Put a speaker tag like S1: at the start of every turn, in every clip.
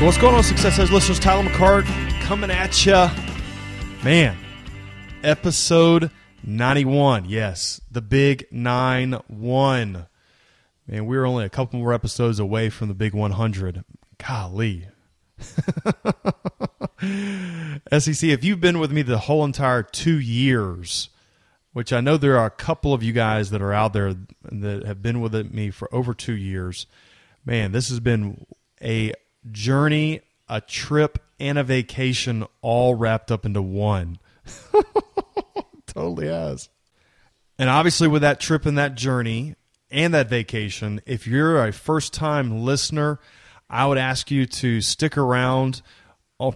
S1: So what's going on, Success Edge listeners? Tyler McCart coming at you. Man, episode 91. Yes, the big 9-1. Man, we're only a couple more episodes away from the big 100. Golly. SEC, if you've been with me the whole entire two years, which I know there are a couple of you guys that are out there that have been with me for over two years, man, this has been a journey, a trip, and a vacation all wrapped up into one. totally has. And obviously, with that trip and that journey and that vacation, if you're a first time listener, I would ask you to stick around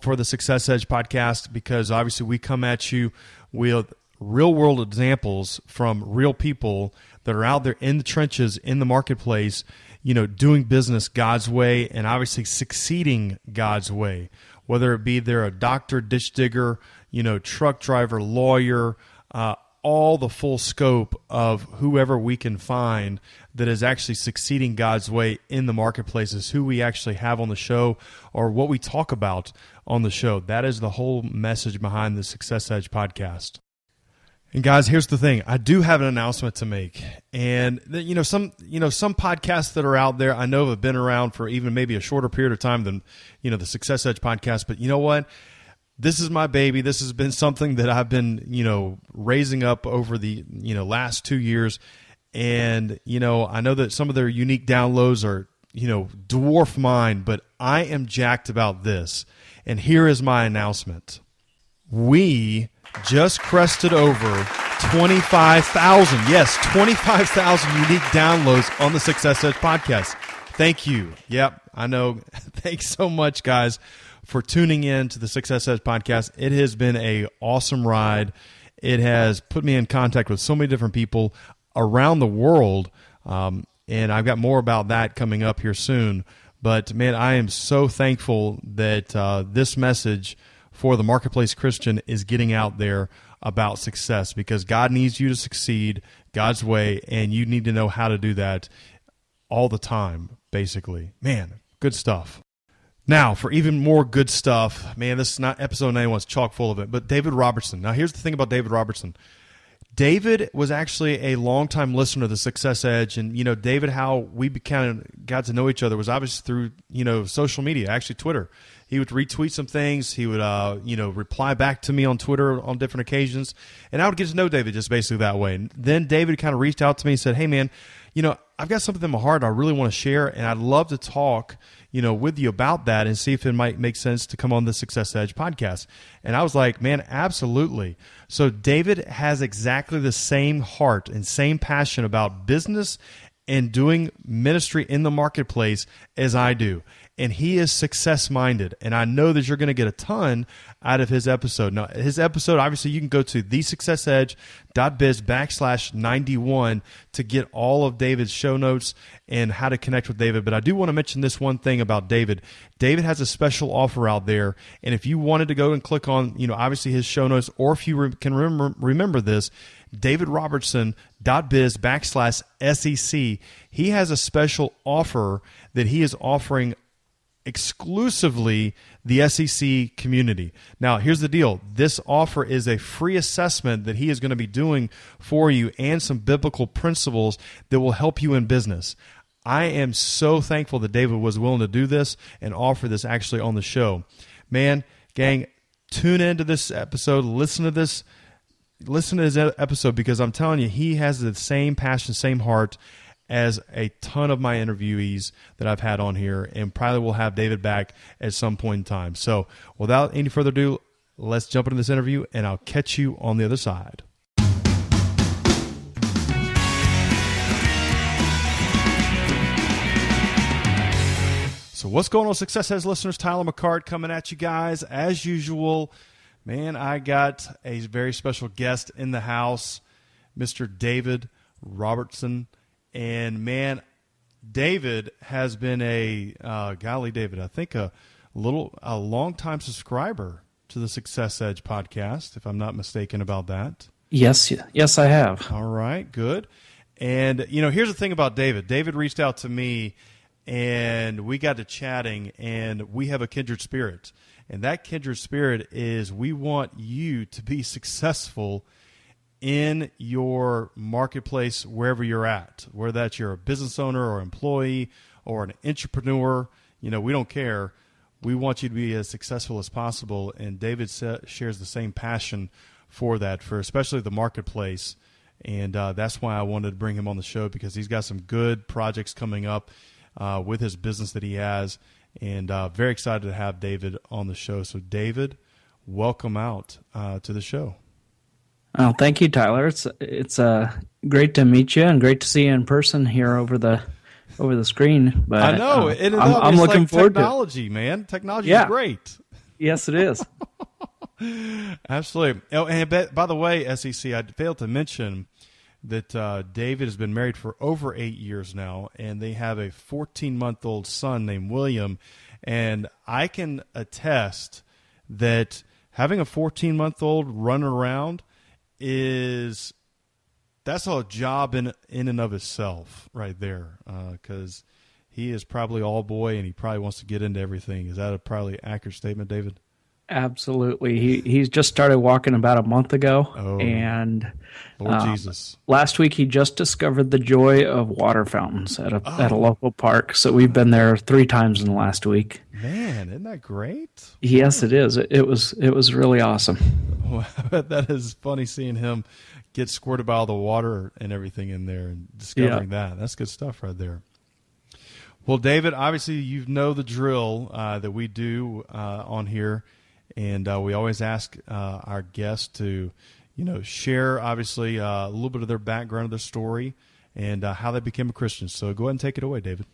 S1: for the Success Edge podcast because obviously we come at you with real world examples from real people that are out there in the trenches in the marketplace you know, doing business God's way and obviously succeeding God's way, whether it be they're a doctor, ditch digger, you know, truck driver, lawyer, uh, all the full scope of whoever we can find that is actually succeeding God's way in the marketplace is who we actually have on the show or what we talk about on the show. That is the whole message behind the Success Edge podcast. And guys, here's the thing. I do have an announcement to make. And you know, some you know, some podcasts that are out there I know have been around for even maybe a shorter period of time than, you know, the Success Edge podcast, but you know what? This is my baby. This has been something that I've been, you know, raising up over the, you know, last 2 years. And, you know, I know that some of their unique downloads are, you know, dwarf mine, but I am jacked about this. And here is my announcement. We just crested over 25,000. Yes, 25,000 unique downloads on the Success Edge podcast. Thank you. Yep, I know. Thanks so much, guys, for tuning in to the Success Edge podcast. It has been a awesome ride. It has put me in contact with so many different people around the world, um, and I've got more about that coming up here soon. But man, I am so thankful that uh, this message – for the marketplace Christian is getting out there about success because God needs you to succeed God's way, and you need to know how to do that all the time, basically. Man, good stuff. Now, for even more good stuff, man, this is not episode 91, it's chock full of it, but David Robertson. Now, here's the thing about David Robertson. David was actually a longtime listener to the Success Edge, and you know, David, how we kind of got to know each other was obviously through you know social media, actually Twitter he would retweet some things. He would, uh, you know, reply back to me on Twitter on different occasions, and I would get to know David just basically that way. And then David kind of reached out to me and said, "Hey, man, you know, I've got something in my heart I really want to share, and I'd love to talk, you know, with you about that and see if it might make sense to come on the Success Edge podcast." And I was like, "Man, absolutely." So David has exactly the same heart and same passion about business and doing ministry in the marketplace as I do and he is success minded. And I know that you're going to get a ton out of his episode. Now, his episode, obviously, you can go to thesuccessedge.biz backslash 91 to get all of David's show notes and how to connect with David. But I do want to mention this one thing about David. David has a special offer out there. And if you wanted to go and click on, you know, obviously his show notes, or if you re- can remember, remember this, davidrobertson.biz backslash SEC, he has a special offer that he is offering exclusively the SEC community. Now, here's the deal this offer is a free assessment that he is going to be doing for you and some biblical principles that will help you in business. I am so thankful that David was willing to do this and offer this actually on the show. Man, gang, tune into this episode, listen to this. Listen to this episode because I'm telling you, he has the same passion, same heart as a ton of my interviewees that I've had on here, and probably will have David back at some point in time. So, without any further ado, let's jump into this interview, and I'll catch you on the other side. So what's going on, Success Edge listeners? Tyler McCart coming at you guys as usual. Man, I got a very special guest in the house, Mr. David Robertson. And man, David has been a uh, golly, David, I think a little a long time subscriber to the Success Edge podcast, if I'm not mistaken about that.
S2: Yes, yes, I have.
S1: All right, good. And you know, here's the thing about David. David reached out to me, and we got to chatting, and we have a kindred spirit. And that kindred spirit is we want you to be successful in your marketplace wherever you're at, whether that's you're a business owner or employee or an entrepreneur. You know, we don't care. We want you to be as successful as possible. And David shares the same passion for that, for especially the marketplace. And uh, that's why I wanted to bring him on the show because he's got some good projects coming up uh, with his business that he has. And uh, very excited to have David on the show. So, David, welcome out uh, to the show.
S2: Oh, thank you, Tyler. It's it's uh, great to meet you and great to see you in person here over the over the screen. But
S1: I know
S2: uh,
S1: it,
S2: I'm, I'm looking
S1: like
S2: forward
S1: technology, to man. Technology
S2: yeah.
S1: is great.
S2: Yes, it is.
S1: Absolutely. Oh, and by the way, SEC, I failed to mention that uh, David has been married for over eight years now, and they have a 14 month old son named William. And I can attest that having a 14 month old run around is that's a job in in and of itself right there because uh, he is probably all boy and he probably wants to get into everything. Is that a probably accurate statement, David?
S2: Absolutely. He he's just started walking about a month ago,
S1: oh,
S2: and
S1: Lord um, Jesus.
S2: Last week he just discovered the joy of water fountains at a oh. at a local park. So we've been there three times in the last week.
S1: Man, isn't that great?
S2: Yes, it is. It, it was it was really awesome.
S1: That is funny seeing him get squirted by all the water and everything in there and discovering yeah. that. That's good stuff right there. Well, David, obviously you know the drill uh, that we do uh, on here, and uh, we always ask uh, our guests to, you know, share obviously uh, a little bit of their background, of their story, and uh, how they became a Christian. So go ahead and take it away, David.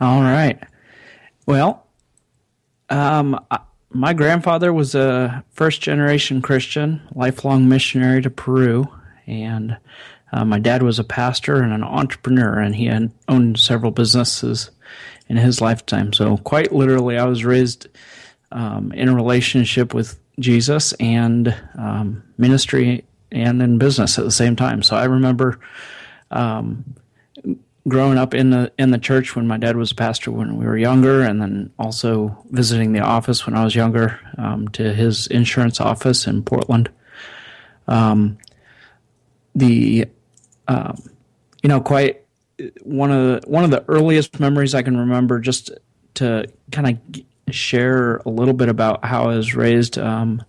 S2: All right. Well, um, my grandfather was a first generation Christian, lifelong missionary to Peru, and uh, my dad was a pastor and an entrepreneur, and he owned several businesses in his lifetime. So, quite literally, I was raised um, in a relationship with Jesus and um, ministry and in business at the same time. So, I remember um, growing up in the in the church when my dad was a pastor when we were younger, and then also visiting the office when I was younger um, to his insurance office in Portland. Um, the um, you know quite one of the one of the earliest memories I can remember just to kind of share a little bit about how I was raised um,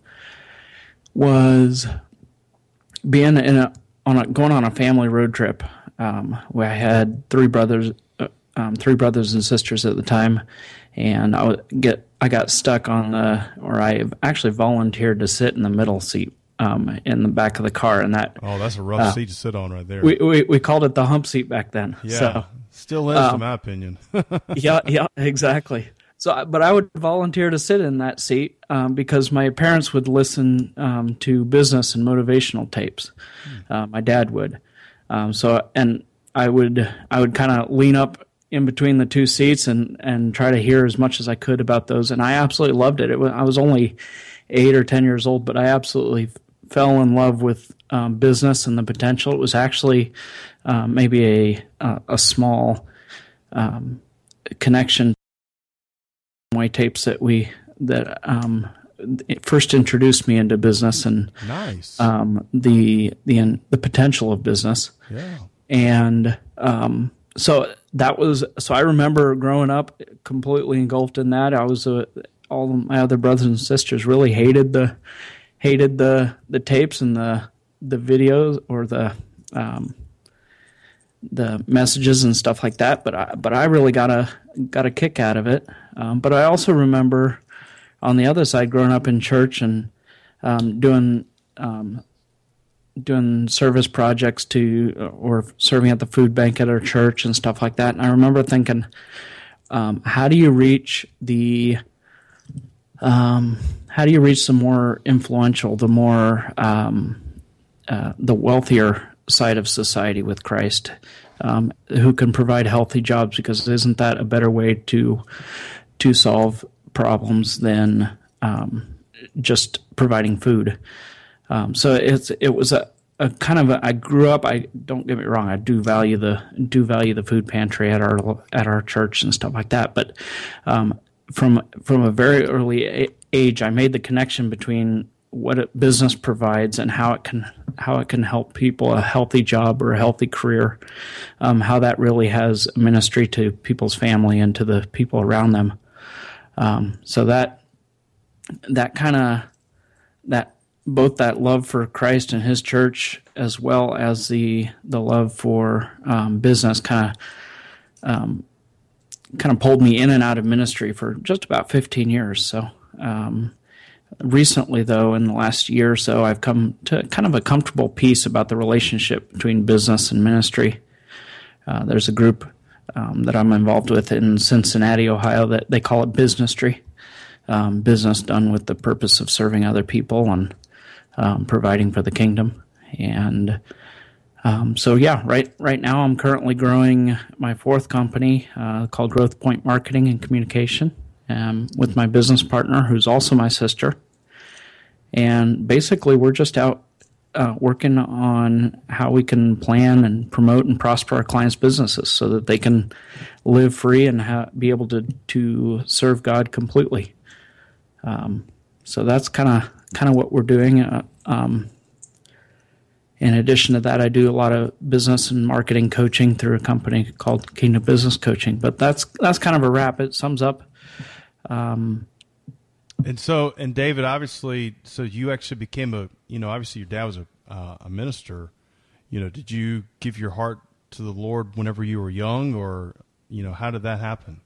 S2: was being in a on a going on a family road trip um, where I had three brothers, uh, um, three brothers and sisters at the time, and I would get I got stuck on the, or I actually volunteered to sit in the middle seat um, in the back of the car, and that
S1: oh, that's a rough uh, seat to sit on right there.
S2: We, we, we called it the hump seat back then.
S1: Yeah,
S2: so,
S1: still is, um, in my opinion.
S2: yeah, yeah, exactly. So, but I would volunteer to sit in that seat um, because my parents would listen um, to business and motivational tapes. Hmm. Uh, my dad would, um, so and I would I would kind of lean up in between the two seats and and try to hear as much as I could about those. And I absolutely loved it. it was, I was only eight or ten years old, but I absolutely fell in love with um, business and the potential. It was actually uh, maybe a a, a small um, connection way tapes that we that um, first introduced me into business and
S1: nice
S2: um, the the the potential of business.
S1: Yeah,
S2: and um, so that was so I remember growing up completely engulfed in that. I was uh, all my other brothers and sisters really hated the hated the the tapes and the the videos or the um, the messages and stuff like that. But I but I really got a got a kick out of it. Um, but I also remember on the other side, growing up in church and um, doing um, doing service projects to or serving at the food bank at our church and stuff like that. And I remember thinking, um, how do you reach the um, how do you reach the more influential, the more um, uh, the wealthier side of society with Christ, um, who can provide healthy jobs? Because isn't that a better way to to solve problems than um, just providing food? Um, so it's it was a, a kind of a, I grew up. I don't get me wrong. I do value the do value the food pantry at our at our church and stuff like that. But um, from from a very early age, I made the connection between what a business provides and how it can how it can help people a healthy job or a healthy career. Um, how that really has ministry to people's family and to the people around them. Um, so that that kind of that both that love for Christ and His church, as well as the the love for um, business, kind of um, kind of pulled me in and out of ministry for just about 15 years. So um, recently, though, in the last year or so, I've come to kind of a comfortable peace about the relationship between business and ministry. Uh, there's a group um, that I'm involved with in Cincinnati, Ohio, that they call it biznistry. Um, business done with the purpose of serving other people and um, providing for the kingdom. And um, so yeah, right right now I'm currently growing my fourth company uh, called Growth Point Marketing and Communication um, with my business partner, who's also my sister. And basically, we're just out uh, working on how we can plan and promote and prosper our clients' businesses so that they can live free and ha- be able to to serve God completely. Um, so that's kind of kind of what we're doing. Uh, um, in addition to that, I do a lot of business and marketing coaching through a company called Kingdom Business Coaching. But that's that's kind of a wrap. It sums up. Um,
S1: and so, and David, obviously, so you actually became a, you know, obviously your dad was a, uh, a minister. You know, did you give your heart to the Lord whenever you were young, or you know, how did that happen?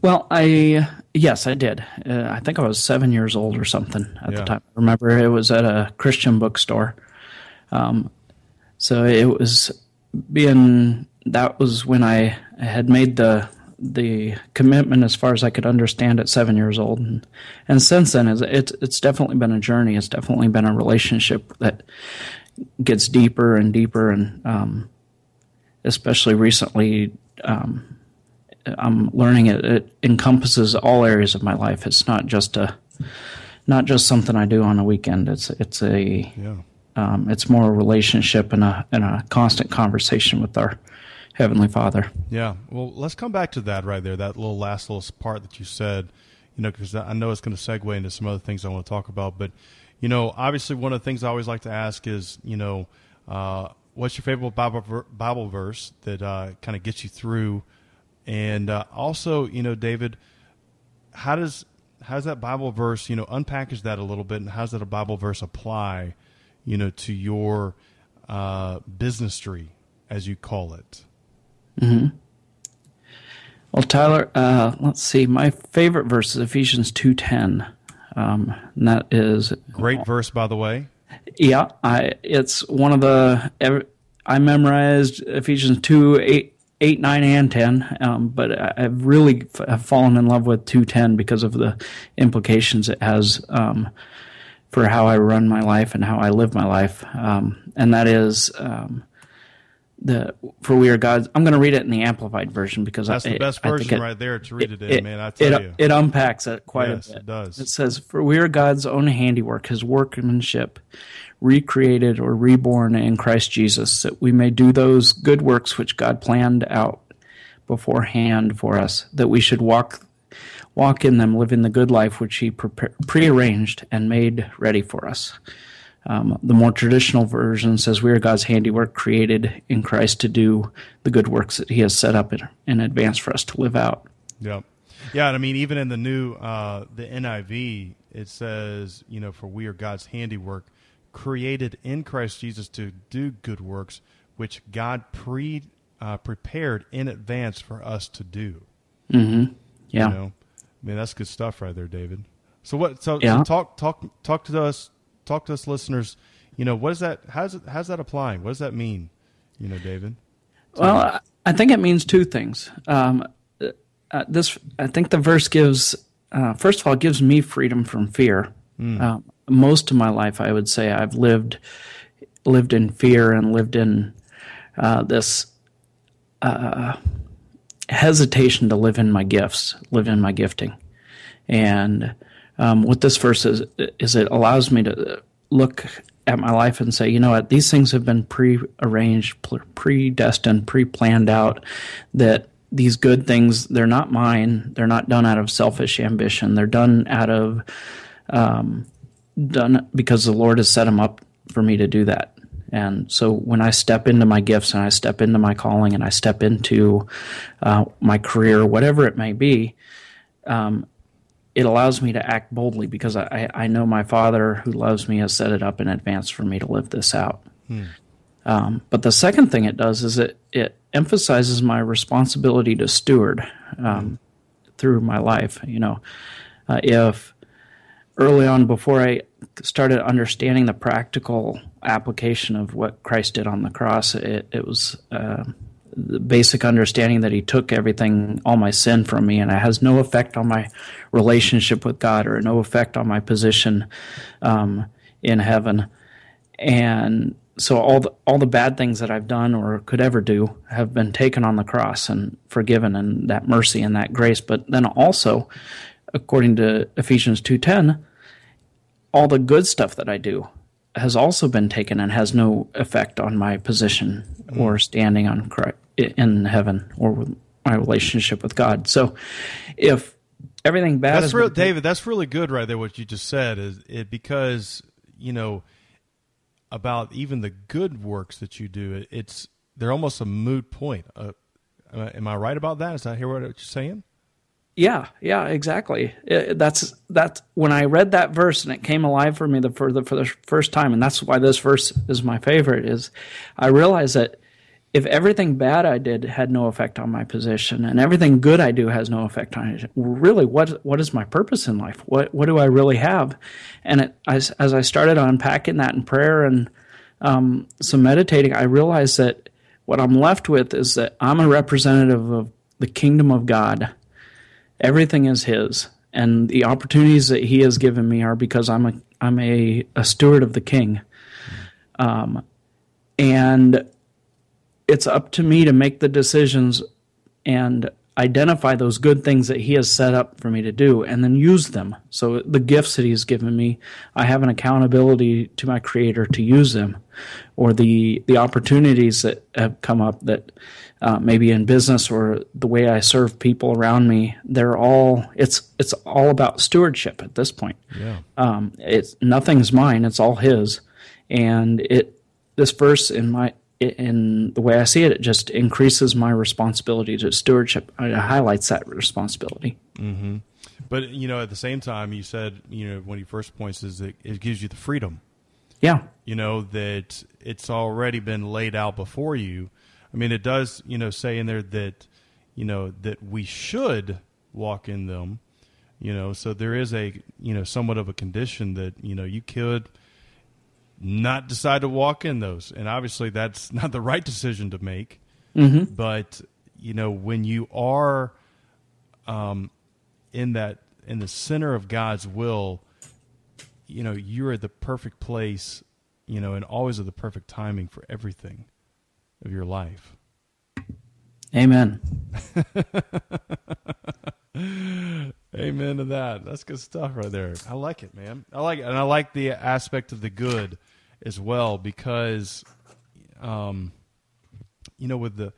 S2: Well, I yes, I did. Uh, I think I was seven years old or something at yeah. the time. I remember it was at a Christian bookstore um, so it was being that was when I had made the the commitment as far as I could understand at seven years old, and and since then it's it's definitely been a journey. It's definitely been a relationship that gets deeper and deeper, and um, especially recently, um, I'm learning it, it encompasses all areas of my life. It's not just a not just something I do on a weekend. It's it's a yeah. Um, it's more a relationship and a and a constant conversation with our heavenly Father.
S1: Yeah. Well, let's come back to that right there. That little last little part that you said. You know, because I know it's going to segue into some other things I want to talk about. But you know, obviously, one of the things I always like to ask is, you know, uh, what's your favorite Bible Bible verse that uh, kind of gets you through, and uh, also, you know, David, how does how does that Bible verse, you know, unpackage that a little bit, and how does that a Bible verse apply? you know, to your uh, business tree, as you call it?
S2: Mm-hmm. Well, Tyler, uh, let's see. My favorite verse is Ephesians two ten, um, and that is
S1: great verse, by the way.
S2: Yeah, I it's one of the I memorized Ephesians two eight eight, nine, and ten. Um, but I've really have fallen in love with two ten because of the implications it has um, for how I run my life and how I live my life, um, and that is um, the for we are God's. I'm going to read it in the amplified version because
S1: that's
S2: I,
S1: the best version it, right there to read it, it in, man. I
S2: tell
S1: it,
S2: you, it unpacks it quite
S1: yes,
S2: a bit.
S1: It does.
S2: It says, "For we are God's own handiwork, His workmanship." Recreated or reborn in Christ Jesus, that we may do those good works which God planned out beforehand for us, that we should walk walk in them, living the good life which He pre- prearranged and made ready for us. Um, the more traditional version says we are God's handiwork created in Christ to do the good works that He has set up in, in advance for us to live out.
S1: Yep. Yeah, I mean, even in the new uh, the NIV, it says, you know, for we are God's handiwork, created in Christ Jesus to do good works, which God pre uh, prepared in advance for us to do.
S2: Mm-hmm. Yeah.
S1: You know? Man, that's good stuff right there, David. So what? So, yeah. so talk talk talk to us talk to us listeners. You know, what is that? How's it, how's that applying? What does that mean? You know, David.
S2: Well, I think it means two things. Um, uh, this I think the verse gives uh, first of all it gives me freedom from fear. Uh, most of my life, I would say, I've lived lived in fear and lived in uh, this uh, hesitation to live in my gifts, live in my gifting, and um, what this verse is is it allows me to look at my life and say, you know what, these things have been pre-arranged, predestined, pre-planned out. That these good things, they're not mine. They're not done out of selfish ambition. They're done out of um, done because the Lord has set them up for me to do that. And so when I step into my gifts and I step into my calling and I step into uh, my career, whatever it may be, um, it allows me to act boldly because I, I know my Father who loves me has set it up in advance for me to live this out. Hmm. Um, but the second thing it does is it, it emphasizes my responsibility to steward um, through my life. You know, uh, if early on before I started understanding the practical application of what Christ did on the cross, it, it was uh, the basic understanding that He took everything, all my sin from me, and it has no effect on my relationship with God or no effect on my position um, in heaven. And so all the all the bad things that I've done or could ever do have been taken on the cross and forgiven, and that mercy and that grace. But then also, according to Ephesians two ten, all the good stuff that I do has also been taken and has no effect on my position mm. or standing on Christ, in heaven or my relationship with God. So, if everything bad,
S1: that's real, David. That's really good, right there. What you just said is it because you know about even the good works that you do. It's they're almost a moot point. Uh, am I right about that? Is that hear what you're saying?
S2: Yeah, yeah, exactly. It, that's that's when I read that verse and it came alive for me the, for the for the first time, and that's why this verse is my favorite. Is I realized that if everything bad I did had no effect on my position, and everything good I do has no effect on it, really, what what is my purpose in life? What what do I really have? And it, as as I started unpacking that in prayer and um, some meditating, I realized that what I'm left with is that I'm a representative of the kingdom of God Everything is His, and the opportunities that He has given me are because I'm a I'm a, a steward of the King, um, and it's up to me to make the decisions and identify those good things that he has set up for me to do and then use them. So the gifts that he's given me, I have an accountability to my creator to use them or the the opportunities that have come up that uh, maybe in business or the way I serve people around me, they're all it's it's all about stewardship at this point.
S1: Yeah.
S2: Um, it's nothing's mine; it's all His, and it this verse in my in the way I see it, it just increases my responsibility to stewardship. It highlights that responsibility.
S1: Mm-hmm. But you know, at the same time, you said you know one of your first points is that it gives you the freedom.
S2: Yeah.
S1: You know that it's already been laid out before you I mean, it does, you know, say in there that, you know, that we should walk in them, you know, so there is a, you know, somewhat of a condition that, you know, you could not decide to walk in those. And obviously that's not the right decision to make.
S2: Mm-hmm.
S1: But, you know, when you are um, in that, in the center of God's will, you know, you're at the perfect place, you know, and always at the perfect timing for everything of your life.
S2: Amen.
S1: Amen to that. That's good stuff right there. I like it, man. I like it. And I like the aspect of the good as well because, um, you know, with the,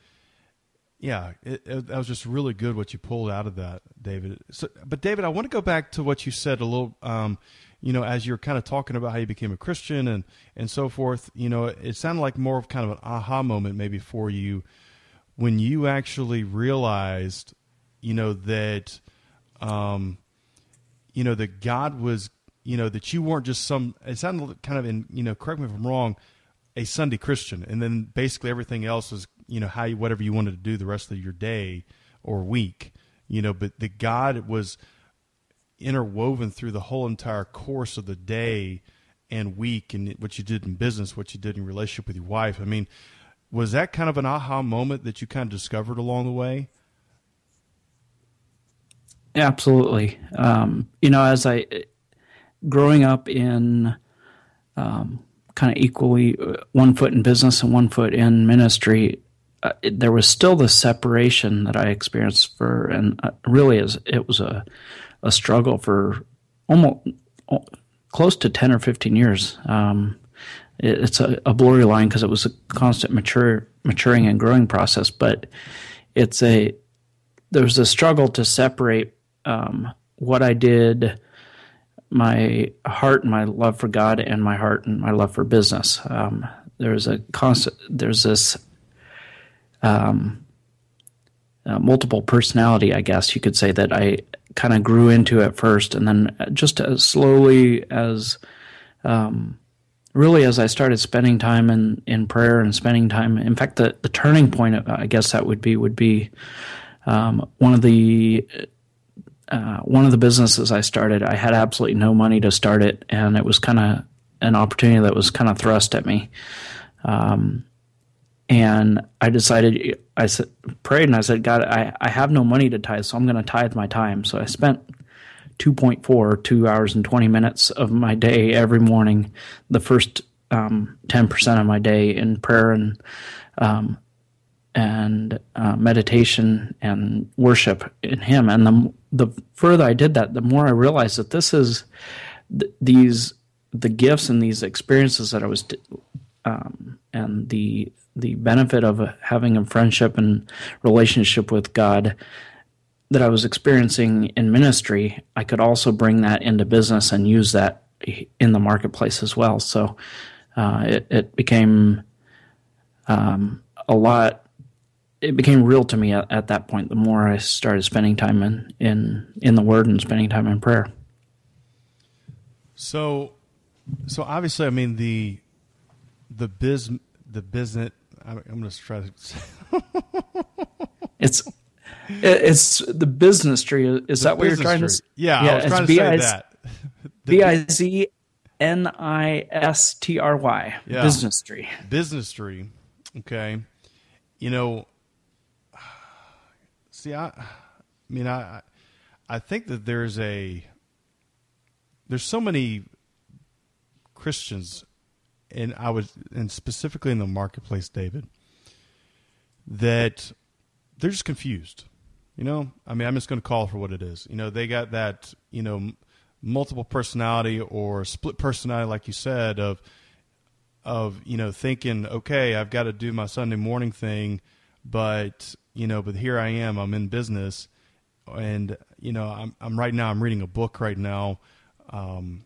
S1: yeah, it, it, that was just really good what you pulled out of that, David. So, but David, I want to go back to what you said a little. Um, you know, as you're kind of talking about how you became a Christian and and so forth, you know, it sounded like more of kind of an aha moment maybe for you when you actually realized, you know, that, um, you know, that God was, you know, that you weren't just some. It sounded kind of in, you know, correct me if I'm wrong, a Sunday Christian, and then basically everything else is, you know, how you whatever you wanted to do the rest of your day or week, you know, but that God was interwoven through the whole entire course of the day and week and what you did in business, what you did in relationship with your wife. I mean, was that kind of an aha moment that you kind of discovered along the way?
S2: Absolutely. Um, you know, as I growing up in um, kind of equally uh, one foot in business and one foot in ministry, uh, it, there was still the separation that I experienced for, and uh, really, is it was a a struggle for almost close to ten or fifteen years. Um, it, it's a, a, blurry line because it was a constant mature maturing and growing process, but it's a there's a struggle to separate um, what I did my heart and my love for God and my heart and my love for business. Um, there's a constant, there's this um, uh, multiple personality, I guess you could say, that I kind of grew into at first, and then just as slowly as, um, really, as I started spending time in, in prayer and spending time. In fact, the the turning point, I guess that would be would be um, one of the uh, one of the businesses I started, I had absolutely no money to start it, and it was kind of an opportunity that was kind of thrust at me. Um, and I decided, I said, prayed, and I said, God, I, I have no money to tithe, so I'm going to tithe my time. So I spent 2.4, two hours and 20 minutes of my day every morning, the first um, 10% of my day in prayer and um, and uh, meditation and worship in Him. And the the further I did that, the more I realized that this is th- these the gifts and these experiences that I was um, and the the benefit of having a friendship and relationship with God that I was experiencing in ministry, I could also bring that into business and use that in the marketplace as well. So uh, it, it became um, a lot it became real to me at, at, that point. The more I started spending time in, in in the Word and spending time in prayer.
S1: So, so obviously, I mean the the biz the business. I'm, I'm going to try to.
S2: it's it's the business tree. Is the that what you're trying tree. to?
S1: Yeah, yeah, I was trying to B-I- say that.
S2: B i z n i s t r y. Business tree.
S1: Business tree. Okay. You know, See, I, I mean, I, I think that there's a, there's so many Christians, and I was, and specifically in the marketplace, David, that they're just confused. You know, I mean, I'm just going to call for what it is. You know, they got that, you know, multiple personality or split personality, like you said, of, of you know, thinking, okay, I've got to do my Sunday morning thing, but you know, but here I am, I'm in business, and you know, I'm, I'm right now, I'm reading a book right now, um,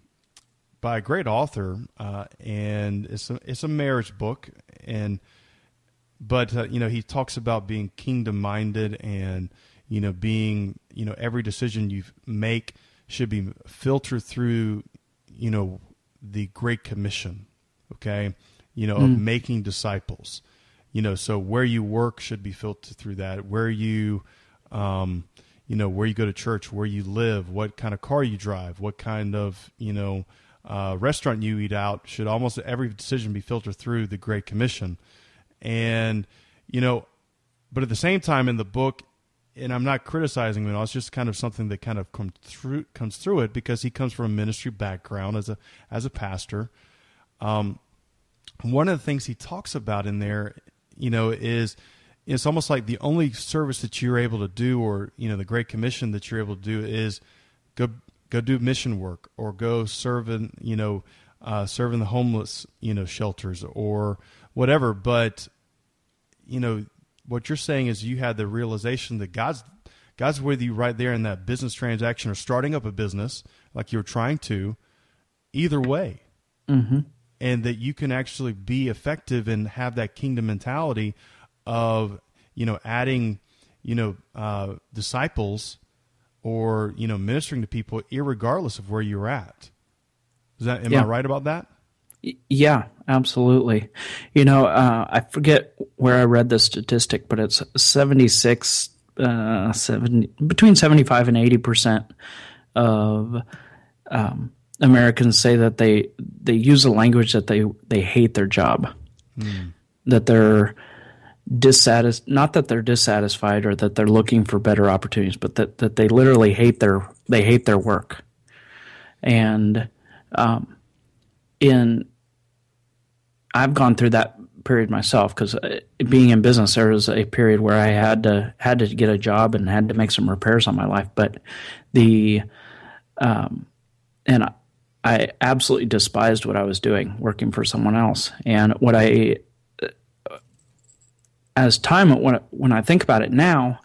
S1: by a great author, uh, and it's a, it's a marriage book, and but uh, you know, he talks about being kingdom minded and you know, being you know, every decision you make should be filtered through, you know, the Great Commission, okay, you know, mm. of making disciples you know, so where you work should be filtered through that. Where you, um, you know, where you go to church, where you live, what kind of car you drive, what kind of, you know, uh, restaurant you eat out should almost every decision be filtered through the Great Commission. And, you know, but at the same time in the book, and I'm not criticizing him, it's just kind of something that kind of comes through comes through it because he comes from a ministry background as a as a pastor. Um, one of the things he talks about in there you know, is it's almost like the only service that you're able to do, or you know, the Great Commission that you're able to do is go go do mission work or go serve in you know uh, serving the homeless you know shelters or whatever. But you know what you're saying is you had the realization that God's God's with you right there in that business transaction or starting up a business like you're trying to. Either way,
S2: mm-hmm
S1: and that you can actually be effective and have that kingdom mentality of you know adding you know uh, disciples or you know ministering to people regardless of where you're at. Is that am yeah. i right about that?
S2: Yeah absolutely. You know uh, i forget where i read the statistic but it's 76 uh, 70, between 75 and 80 percent of um, Americans say that they they use a language that they they hate their job, mm. that they're dissatisfied not that they're dissatisfied or that they're looking for better opportunities but that, that they literally hate their they hate their work and um, in i've gone through that period myself because uh, being in business there was a period where i had to had to get a job and had to make some repairs on my life but the um, and I, I absolutely despised what i was doing working for someone else and what i as time when when I think about it now,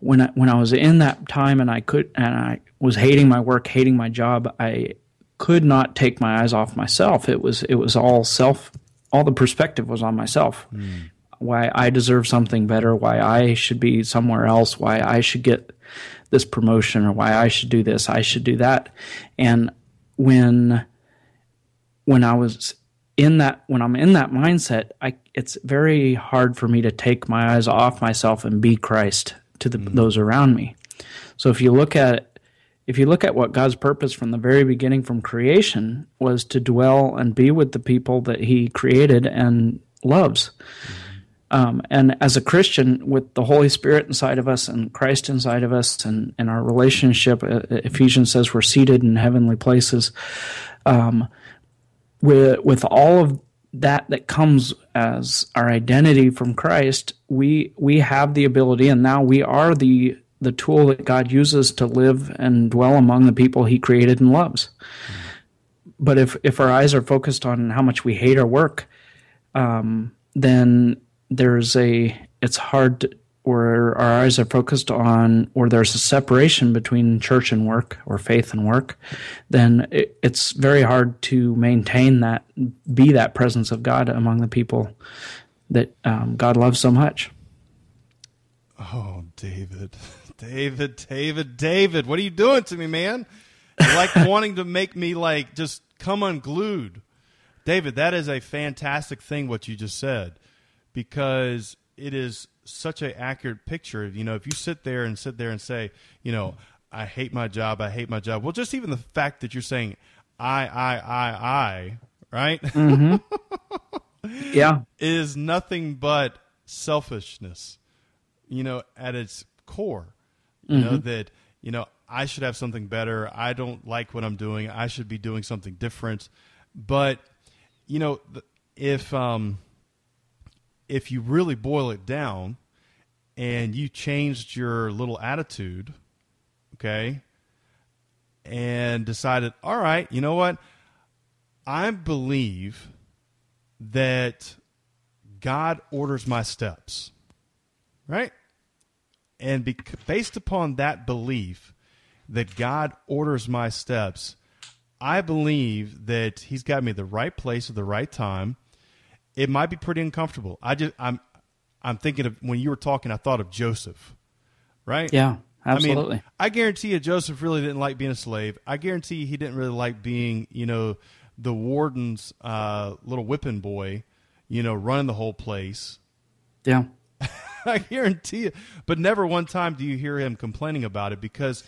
S2: when I, when I was in that time and I could and I was hating my work, hating my job, I could not take my eyes off myself. It was it was all self. All the perspective was on myself. Mm. Why I deserve something better. Why I should be somewhere else. Why I should get this promotion or why I should do this. I should do that. And when when I was in that when I'm in that mindset, I it's very hard for me to take my eyes off myself and be Christ to the, mm-hmm. those around me. So if you look at if you look at what God's purpose from the very beginning from creation was to dwell and be with the people that he created and loves. Mm-hmm. Um, and as a Christian, with the Holy Spirit inside of us and Christ inside of us and, and our relationship, uh, Ephesians says we're seated in heavenly places. Um, with with all of that that comes as our identity from Christ, we we have the ability, and now we are the the tool that God uses to live and dwell among the people He created and loves. But if if our eyes are focused on how much we hate our work, um, then there's a it's hard to, or our eyes are focused on, or there's a separation between church and work or faith and work, then it, it's very hard to maintain that, be that presence of God among the people that um, God loves so much.
S1: Oh, David, David, David, David, what are you doing to me, man? You're like wanting to make me like just come unglued. David, that is a fantastic thing what you just said because it is such an accurate picture. You know, if you sit there and sit there and say, you know, I hate my job, I hate my job. Well, just even the fact that you're saying I, I, I, I, right?
S2: Mm-hmm. yeah,
S1: is nothing but selfishness. You know, at its core, you mm-hmm. know that you know I should have something better. I don't like what I'm doing. I should be doing something different. But you know, if um, if you really boil it down and you changed your little attitude, okay, and decided, all right, you know what? I believe that God orders my steps, right? And be- based upon that belief that God orders my steps, I believe that He's got me the right place at the right time it might be pretty uncomfortable. I just I'm I'm thinking of when you were talking, I thought of Joseph, right?
S2: Yeah, absolutely.
S1: I mean, I guarantee you, Joseph really didn't like being a slave. I guarantee you, he didn't really like being, you know, the warden's uh, little whipping boy, you know, running the whole place.
S2: Yeah.
S1: I guarantee you. But never one time do you hear him complaining about it because,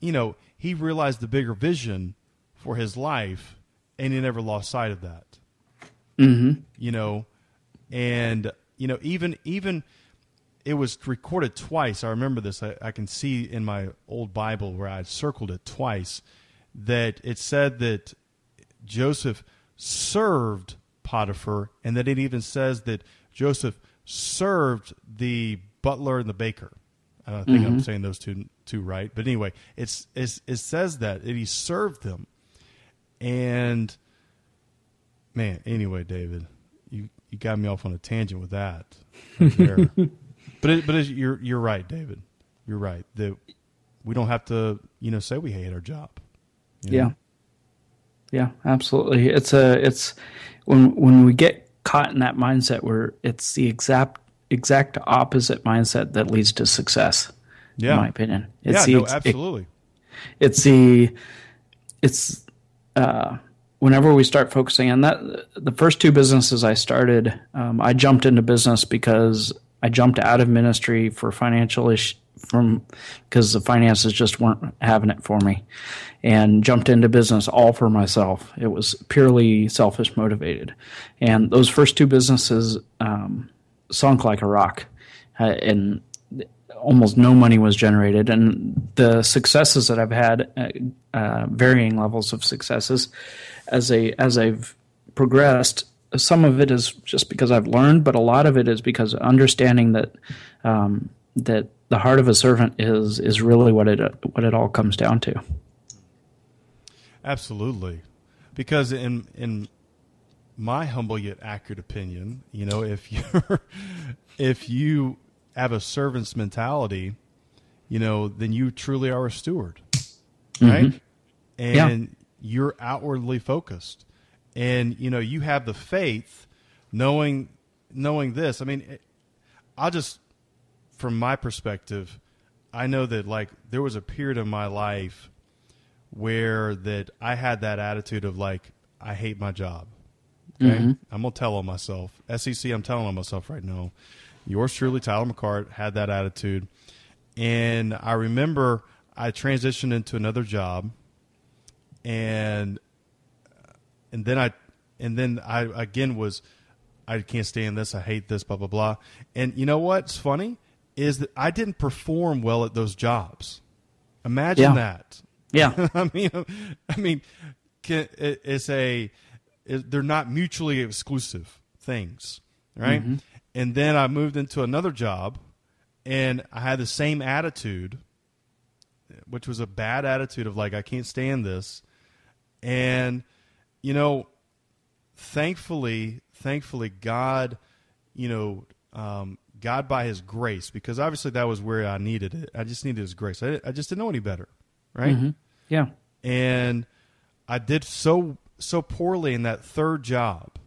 S1: you know, he realized the bigger vision for his life and he never lost sight of that.
S2: Mm-hmm.
S1: You know, and you know even even it was recorded twice. I remember this. I, I can see in my old Bible where I circled it twice that it said that Joseph served Potiphar, and that it even says that Joseph served the butler and the baker. I think mm-hmm. I'm saying those two two right, but anyway, it's, it's it says that, that he served them, and Man, anyway, David, you you got me off on a tangent with that. Right but it, but you're you're right, David. You're right that we don't have to you know say we hate our job.
S2: Yeah, know? yeah, absolutely. It's a it's when when we get caught in that mindset where it's the exact exact opposite mindset that leads to success. Yeah, in my opinion.
S1: It's yeah, the, no, absolutely. It,
S2: it's the it's uh whenever we start focusing on that, the first two businesses I started, um, I jumped into business because I jumped out of ministry for financial issue from because the finances just weren't having it for me, and jumped into business all for myself. It was purely selfish motivated, and those first two businesses. Um, sunk like a rock, uh, and almost no money was generated. And the successes that I've had, uh, uh, varying levels of successes, as a as I've progressed, some of it is just because I've learned, but a lot of it is because understanding that um, that the heart of a servant is is really what it what it all comes down to.
S1: Absolutely, because in in my humble yet accurate opinion, you know, if you if you have a servant's mentality, you know, then you truly are a steward, right? Mm-hmm. And yeah. You're outwardly focused, and you know you have the faith, knowing knowing this. I mean, I'll just from my perspective, I know that like there was a period of my life where that I had that attitude of like I hate my job. Okay, mm-hmm. I'm gonna tell on myself. SEC, I'm telling on myself right now. Yours truly, Tyler McCart, had that attitude, and I remember I transitioned into another job, and and then I and then I again was I can't stand this. I hate this. Blah blah blah. And you know what's funny is that I didn't perform well at those jobs. Imagine
S2: yeah.
S1: that.
S2: Yeah.
S1: I mean, I mean, it's a they're not mutually exclusive things, right? Mm-hmm. And then I moved into another job, and I had the same attitude, which was a bad attitude of like I can't stand this, and you know, thankfully, thankfully, God, you know, um, God by His grace, because obviously that was where I needed it. I just needed His grace. I, I just didn't know any better, right?
S2: Mm-hmm. Yeah.
S1: And I did so so poorly in that third job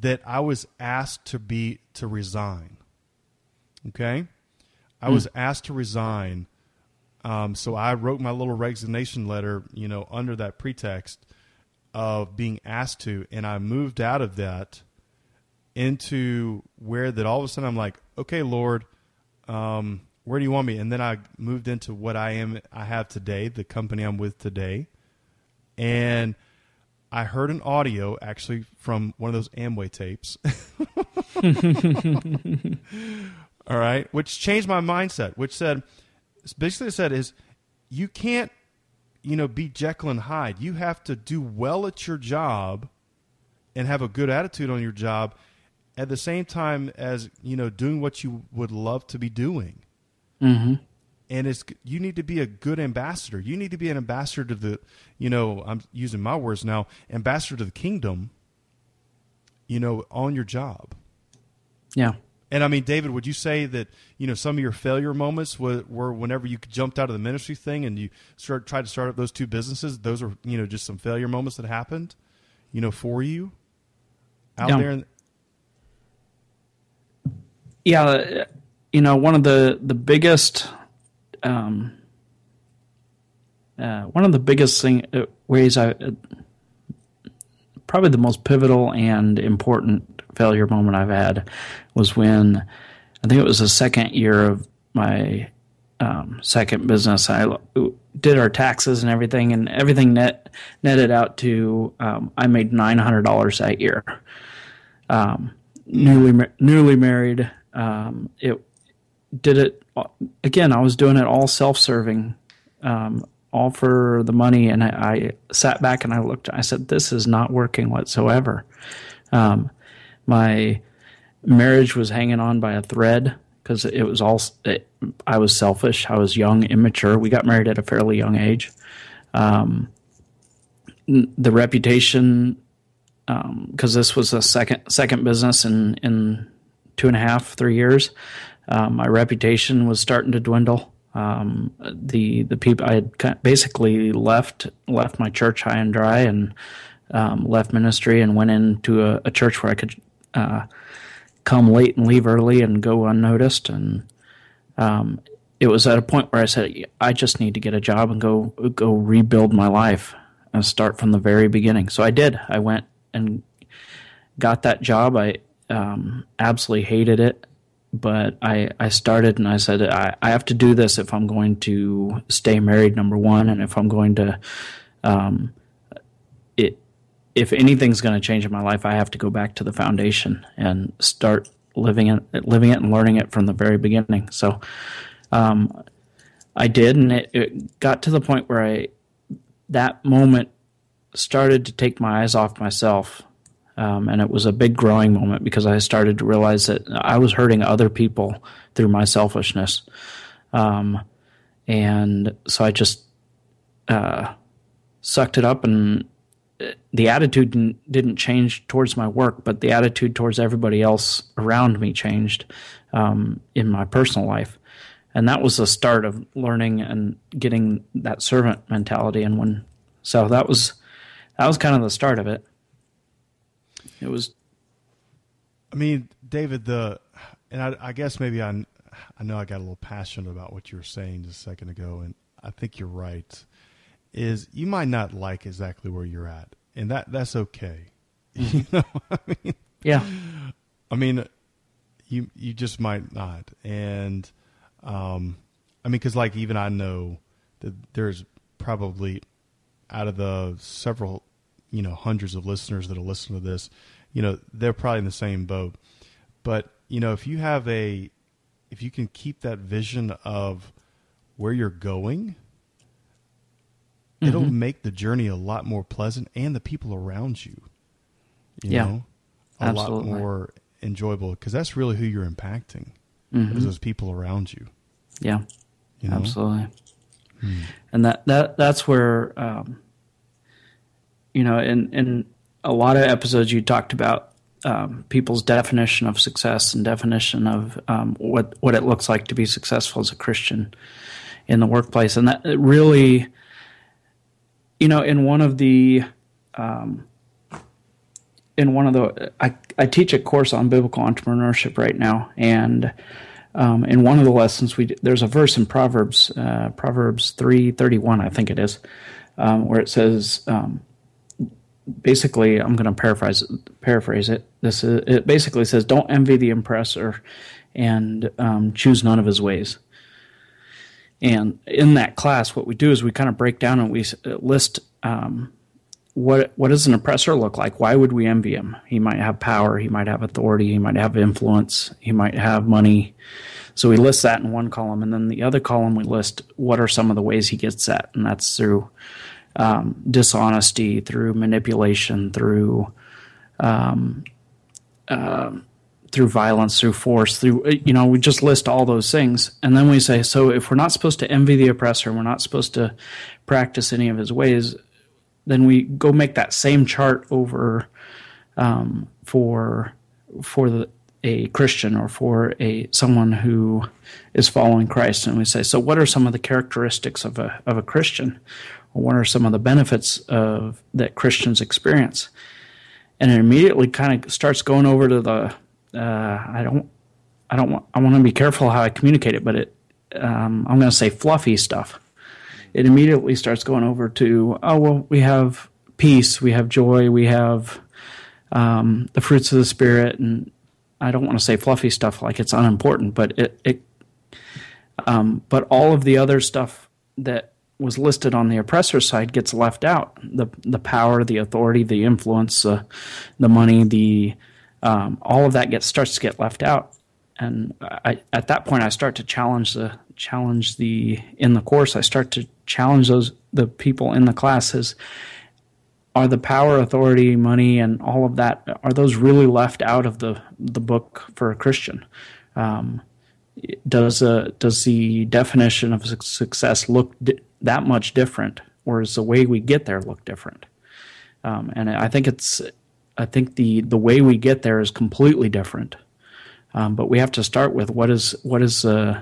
S1: that I was asked to be to resign. Okay, I mm. was asked to resign. Um, so I wrote my little resignation letter, you know, under that pretext of being asked to, and I moved out of that into where that all of a sudden I'm like, okay, Lord, um, where do you want me? And then I moved into what I am, I have today, the company I'm with today. And I heard an audio actually from one of those Amway tapes. all right, which changed my mindset, which said, basically said is, you can't, you know, be Jekyll and Hyde. You have to do well at your job and have a good attitude on your job at the same time as you know doing what you would love to be doing.
S2: Mm-hmm.
S1: And it's you need to be a good ambassador. You need to be an ambassador to the, you know, I'm using my words now, ambassador to the kingdom. You know, on your job.
S2: Yeah.
S1: And I mean, David, would you say that you know some of your failure moments were, were whenever you jumped out of the ministry thing and you start tried to start up those two businesses? Those were you know just some failure moments that happened, you know, for you out
S2: yeah.
S1: there. In,
S2: yeah, you know, one of the the biggest, um, uh, one of the biggest thing uh, ways I, uh, probably the most pivotal and important failure moment I've had was when I think it was the second year of my um, second business. I did our taxes and everything, and everything net netted out to um, I made nine hundred dollars that year. Um, newly newly married, um, it did it again. I was doing it all self-serving, um, all for the money, and I, I, sat back and I looked. I said, "This is not working whatsoever." Um, my marriage was hanging on by a thread because it was all. It, I was selfish. I was young, immature. We got married at a fairly young age. Um, the reputation because um, this was a second second business in in two and a half, three years, um, my reputation was starting to dwindle. Um, the the people I had basically left left my church high and dry and um, left ministry and went into a, a church where I could uh, come late and leave early and go unnoticed. And um, it was at a point where I said, I just need to get a job and go go rebuild my life and start from the very beginning. So I did. I went and got that job. I um, absolutely hated it, but I, I started and I said, I, I have to do this if I'm going to stay married, number one, and if I'm going to, um, if anything's going to change in my life, I have to go back to the foundation and start living it, living it, and learning it from the very beginning. So, um, I did, and it, it got to the point where I that moment started to take my eyes off myself. Um, and it was a big growing moment because I started to realize that I was hurting other people through my selfishness. Um, and so I just uh, sucked it up, and the attitude didn't, didn't, change towards my work, but the attitude towards everybody else around me changed um, in my personal life. And that was the start of learning and getting that servant mentality. And when so that was that was kind of the start of it. It was.
S1: I mean, David, the and I, I guess maybe I I know I got a little passionate about what you were saying just a second ago, and I think you're right. Is you might not like exactly where you're at, and that that's okay. you know, I mean,
S2: yeah.
S1: I mean, you you just might not, and um, I mean, because like even I know that there's probably out of the several, you know, hundreds of listeners that'll listen to this, you know, they're probably in the same boat. But you know, if you have a if you can keep that vision of where you're going, mm-hmm. it'll make the journey a lot more pleasant and the people around you, you
S2: yeah,
S1: know, a
S2: absolutely.
S1: lot more enjoyable because that's really who you're impacting mm-hmm. is those people around you.
S2: Yeah, you know? absolutely. Hmm. And that, that that's where, um, you know, in, in a lot of episodes you talked about um, people's definition of success and definition of um, what what it looks like to be successful as a Christian in the workplace, and that really, you know, in one of the um, in one of the I, I teach a course on biblical entrepreneurship right now, and um, in one of the lessons we there's a verse in Proverbs uh, Proverbs three thirty one I think it is um, where it says um, basically, I'm going to paraphrase paraphrase it. This is, it basically says, "Don't envy the oppressor, and um, choose none of his ways." And in that class, what we do is we kind of break down and we list um, what what does an oppressor look like? Why would we envy him? He might have power, he might have authority, he might have influence, he might have money. So we list that in one column, and then the other column we list what are some of the ways he gets that, and that's through um, dishonesty, through manipulation, through um, uh, through violence, through force, through you know, we just list all those things, and then we say, so if we're not supposed to envy the oppressor, we're not supposed to practice any of his ways, then we go make that same chart over um, for for the, a Christian or for a someone who is following Christ, and we say, so what are some of the characteristics of a of a Christian? what are some of the benefits of that Christians experience? And it immediately kind of starts going over to the uh, I don't I don't want I want to be careful how I communicate it, but it um, I'm going to say fluffy stuff. It immediately starts going over to oh well we have peace, we have joy, we have um, the fruits of the spirit, and I don't want to say fluffy stuff like it's unimportant, but it, it um, but all of the other stuff that was listed on the oppressor side gets left out. The the power, the authority, the influence, uh, the money, the um, all of that gets starts to get left out. And I, at that point, I start to challenge the challenge the in the course. I start to challenge those the people in the classes. Are the power, authority, money, and all of that are those really left out of the the book for a Christian? Um, does uh, does the definition of success look di- that much different, or does the way we get there look different? Um, and I think it's I think the the way we get there is completely different. Um, but we have to start with what is what is uh,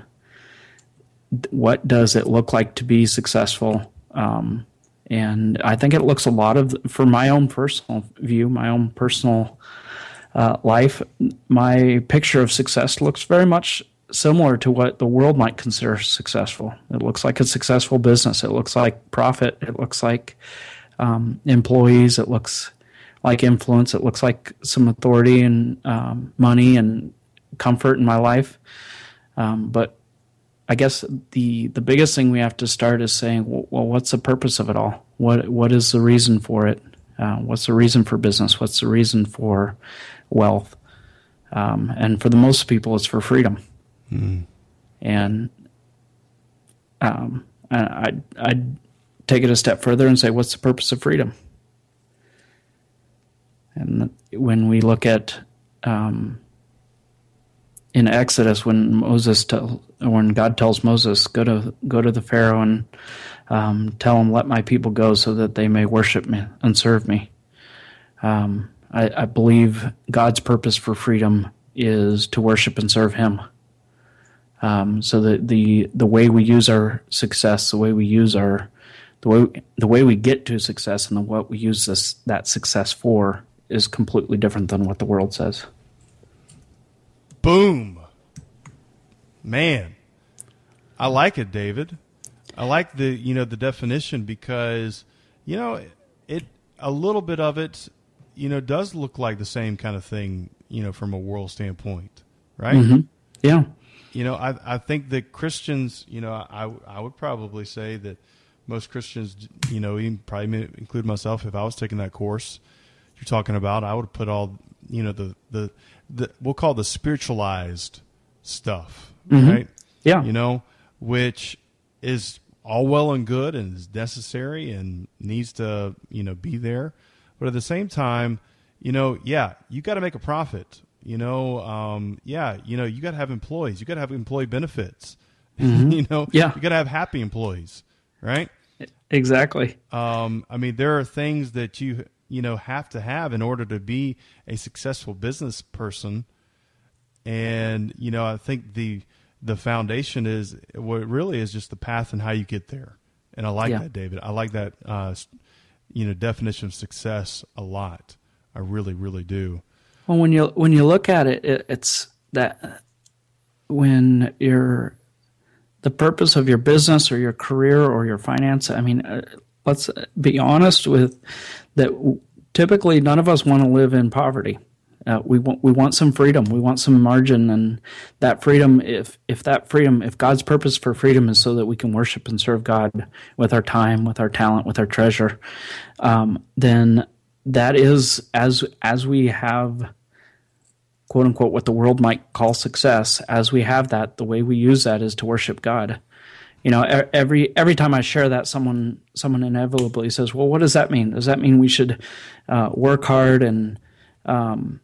S2: what does it look like to be successful? Um, and I think it looks a lot of for my own personal view, my own personal uh, life. My picture of success looks very much similar to what the world might consider successful. It looks like a successful business. It looks like profit. It looks like um, employees. It looks like influence. It looks like some authority and um, money and comfort in my life. Um, but I guess the the biggest thing we have to start is saying, well, what's the purpose of it all? What what is the reason for it? Uh, what's the reason for business? What's the reason for wealth? um, and for the most people, it's for freedom. Mm. And um, I I take it a step further and say, what's the purpose of freedom? And when we look at um, in Exodus, when Moses tell, when God tells Moses, go to go to the Pharaoh and um, tell him, let my people go, so that they may worship me and serve me. Um, I, I, believe God's purpose for freedom is to worship and serve Him. Um, so that the the way we use our success, the way we use our the way the way we get to success, and the, what we use this that success for is completely different than what the world says.
S1: Boom. Man. I like it, David. I like the you know the definition because you know it a little bit of it you know does look like the same kind of thing you know from a world standpoint, right?
S2: Mm-hmm. Yeah.
S1: You know, I I think that Christians, you know, I I would probably say that most Christians, you know, even probably include myself, if I was taking that course you're talking about, I would put all you know the the the we'll call the spiritualized stuff, mm-hmm. right?
S2: Yeah,
S1: you know, which is all well and good and is necessary and needs to you know be there, but at the same time, you know, yeah, you got to make a profit. You know, um, yeah, you know, you got to have employees. You got to have employee benefits. Mm-hmm. you know,
S2: yeah,
S1: you got to have happy employees, right?
S2: Exactly.
S1: Um, I mean, there are things that you you know have to have in order to be a successful business person. And you know i think the the foundation is what really is just the path and how you get there. And i like yeah. that david. I like that uh, you know definition of success a lot. I really really do.
S2: Well when you when you look at it, it it's that when you're the purpose of your business or your career or your finance i mean uh, let's be honest with that typically none of us want to live in poverty. Uh, we want we want some freedom. We want some margin, and that freedom. If if that freedom, if God's purpose for freedom is so that we can worship and serve God with our time, with our talent, with our treasure, um, then that is as as we have quote unquote what the world might call success. As we have that, the way we use that is to worship God you know every every time i share that someone someone inevitably says well what does that mean? Does that mean we should uh, work hard and um,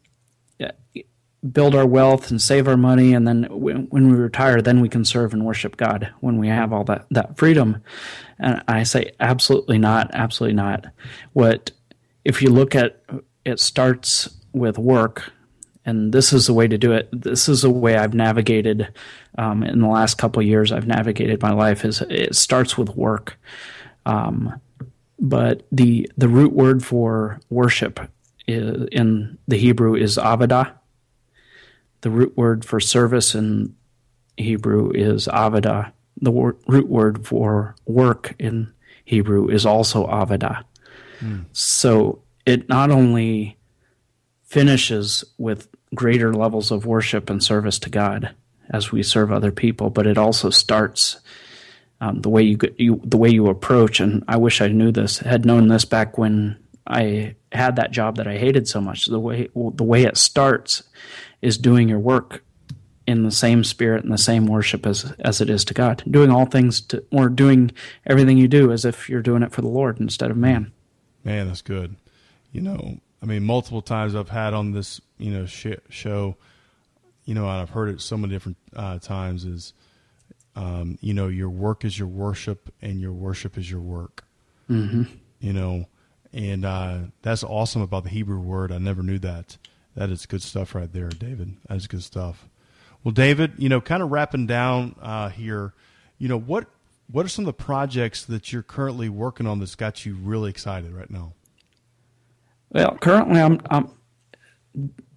S2: build our wealth and save our money and then when, when, we retire then we can serve and worship god when we have all that that freedom? And i say absolutely not absolutely not. What if you look at it starts with work and this is the way to do it. This is the way I've navigated um, in the last couple of years. I've navigated my life. Is it starts with work, um, but the the root word for worship is, in the Hebrew is avodah. The root word for service in Hebrew is avodah. The wor- root word for work in Hebrew is also avodah. Mm. So it not only finishes with greater levels of worship and service to God as we serve other people, but it also starts um, the way you, you the way you approach. And I wish I knew this, had known this back when I had that job that I hated so much. The way the way it starts is doing your work in the same spirit and the same worship as as it is to God. Doing all things to or doing everything you do as if you're doing it for the Lord instead of man.
S1: Man, that's good. You know, I mean, multiple times I've had on this, you know, sh- show, you know, and I've heard it so many different uh, times is, um, you know, your work is your worship and your worship is your work.
S2: Mm-hmm.
S1: You know, and uh, that's awesome about the Hebrew word. I never knew that. That is good stuff right there, David. That is good stuff. Well, David, you know, kind of wrapping down uh, here, you know, what what are some of the projects that you're currently working on that's got you really excited right now?
S2: Well, currently I'm I'm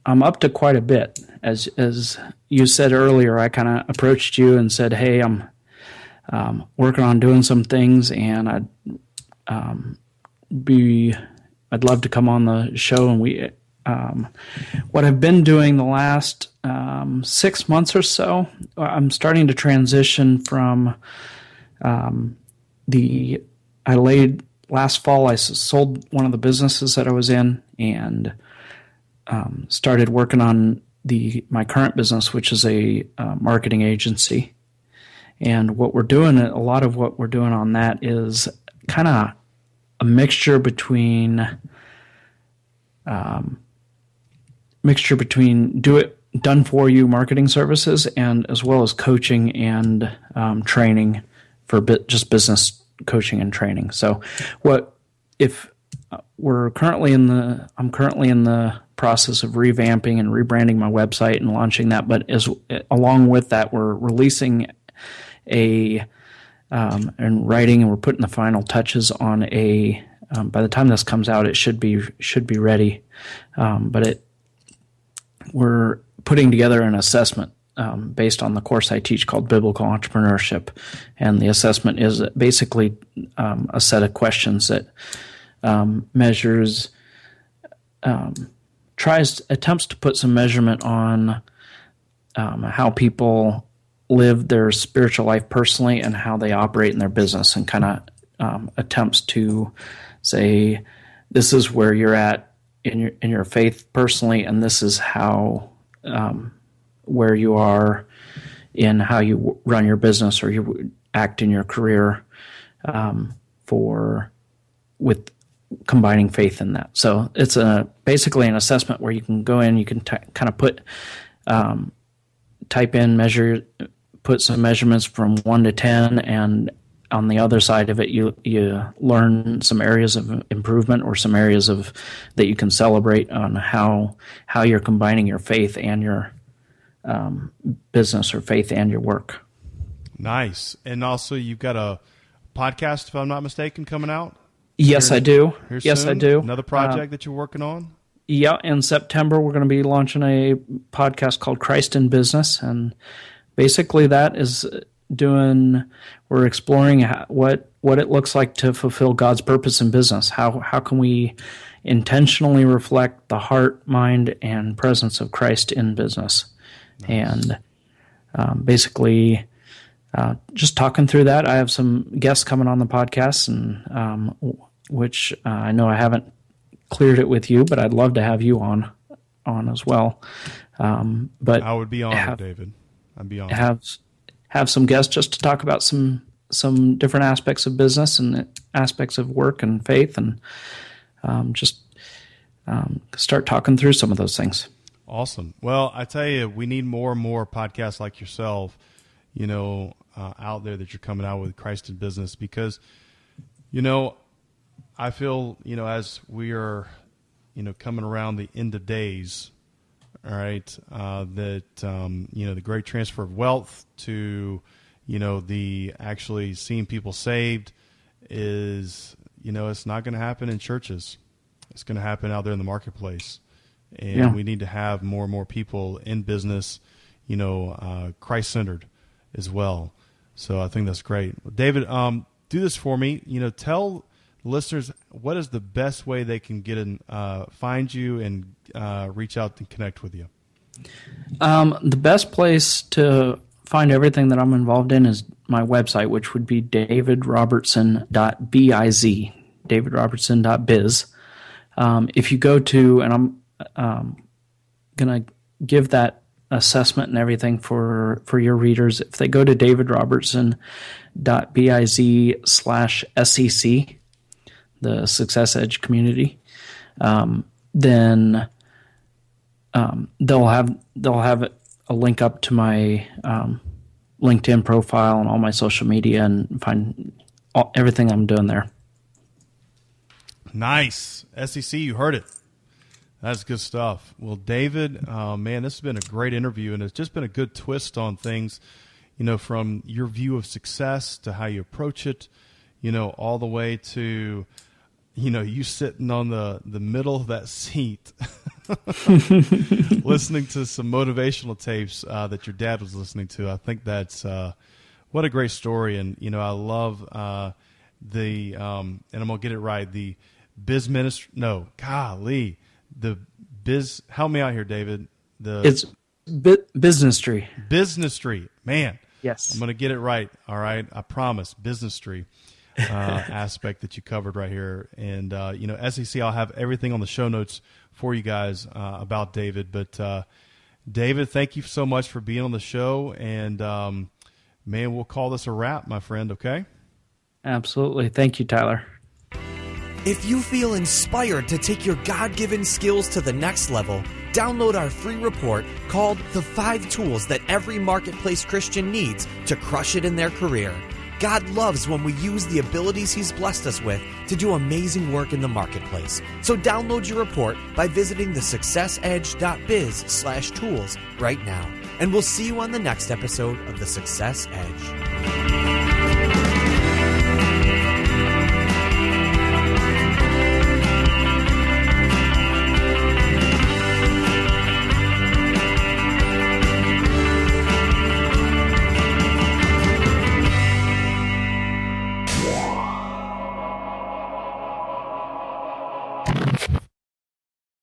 S2: I'm up to quite a bit. As as you said earlier, I kind of approached you and said, "Hey, I'm um, working on doing some things, and I'd um, be I'd love to come on the show." And we, um, what I've been doing the last um, six months or so, I'm starting to transition from um, the I laid last fall, I sold one of the businesses that I was in and um, started working on the my current business, which is a uh, marketing agency. And what we're doing, a lot of what we're doing on that is kind of a mixture between um, mixture between do it done for you marketing services and as well as coaching and um, training for just business coaching and training. So, what if uh, we're currently in the I'm currently in the process of revamping and rebranding my website and launching that, but as along with that, we're releasing a um, and writing and we're putting the final touches on a um, by the time this comes out it should be should be ready um, but it we're putting together an assessment um, based on the course I teach called Biblical Entrepreneurship. And the assessment is basically um, a set of questions that um, measures, um, tries, attempts to put some measurement on um, how people live their spiritual life personally and how they operate in their business and kind of um, attempts to say, this is where you're at in your in your faith personally, and this is how um, where you are in how you run your business or you act in your career um, for with combining faith in that. So it's a basically an assessment where you can go in, you can t- kind of put um, type in measure, put some measurements from one to ten, and on the other side of it, you you learn some areas of improvement or some areas of that you can celebrate on how how you're combining your faith and your um, business or faith and your work.
S1: Nice, and also you've got a podcast, if I'm not mistaken, coming out.
S2: Yes,
S1: here,
S2: I do.
S1: Yes,
S2: soon. I do.
S1: Another project uh, that you're working on.
S2: Yeah, in September we're going to be launching a podcast called Christ in Business, and basically that is doing we're exploring how, what what it looks like to fulfill God's purpose in business. How how can we intentionally reflect the heart, mind, and presence of Christ in business? Nice. And um, basically, uh, just talking through that. I have some guests coming on the podcast, and um, which uh, I know I haven't cleared it with you, but I'd love to have you on on as well. Um, but
S1: I would be on, David. I'd be on.
S2: Have have some guests just to talk about some some different aspects of business and aspects of work and faith, and um, just um, start talking through some of those things.
S1: Awesome. Well, I tell you, we need more and more podcasts like yourself, you know, uh, out there that you're coming out with Christ in business because, you know, I feel, you know, as we are, you know, coming around the end of days, all right, uh, that um, you know the great transfer of wealth to you know the actually seeing people saved is you know it's not going to happen in churches. It's going to happen out there in the marketplace, and yeah. we need to have more and more people in business, you know, uh, Christ centered as well. So I think that's great, David. Um, do this for me. You know, tell listeners what is the best way they can get in, uh, find you and uh, reach out and connect with you?
S2: Um, the best place to find everything that I'm involved in is my website, which would be davidrobertson.biz, davidrobertson.biz. Um, if you go to, and I'm um, going to give that assessment and everything for, for your readers, if they go to davidrobertson.biz slash SEC, the Success Edge community, um, then um, they'll have they'll have a link up to my um, LinkedIn profile and all my social media and find all, everything I'm doing there.
S1: Nice SEC, you heard it. That's good stuff. Well, David, uh, man, this has been a great interview, and it's just been a good twist on things. You know, from your view of success to how you approach it. You know, all the way to you know you sitting on the the middle of that seat listening to some motivational tapes uh, that your dad was listening to i think that's uh, what a great story and you know i love uh, the um, and i'm gonna get it right the biz ministry no golly the biz help me out here david the
S2: it's biznistry business tree
S1: man
S2: yes
S1: i'm gonna get it right all right i promise biznistry uh, aspect that you covered right here. And, uh, you know, SEC, I'll have everything on the show notes for you guys uh, about David. But, uh, David, thank you so much for being on the show. And um, man, we'll call this a wrap, my friend, okay?
S2: Absolutely. Thank you, Tyler.
S3: If you feel inspired to take your God given skills to the next level, download our free report called The Five Tools That Every Marketplace Christian Needs to Crush It in Their Career. God loves when we use the abilities He's blessed us with to do amazing work in the marketplace. So download your report by visiting thesuccessedge.biz slash tools right now. And we'll see you on the next episode of The Success Edge.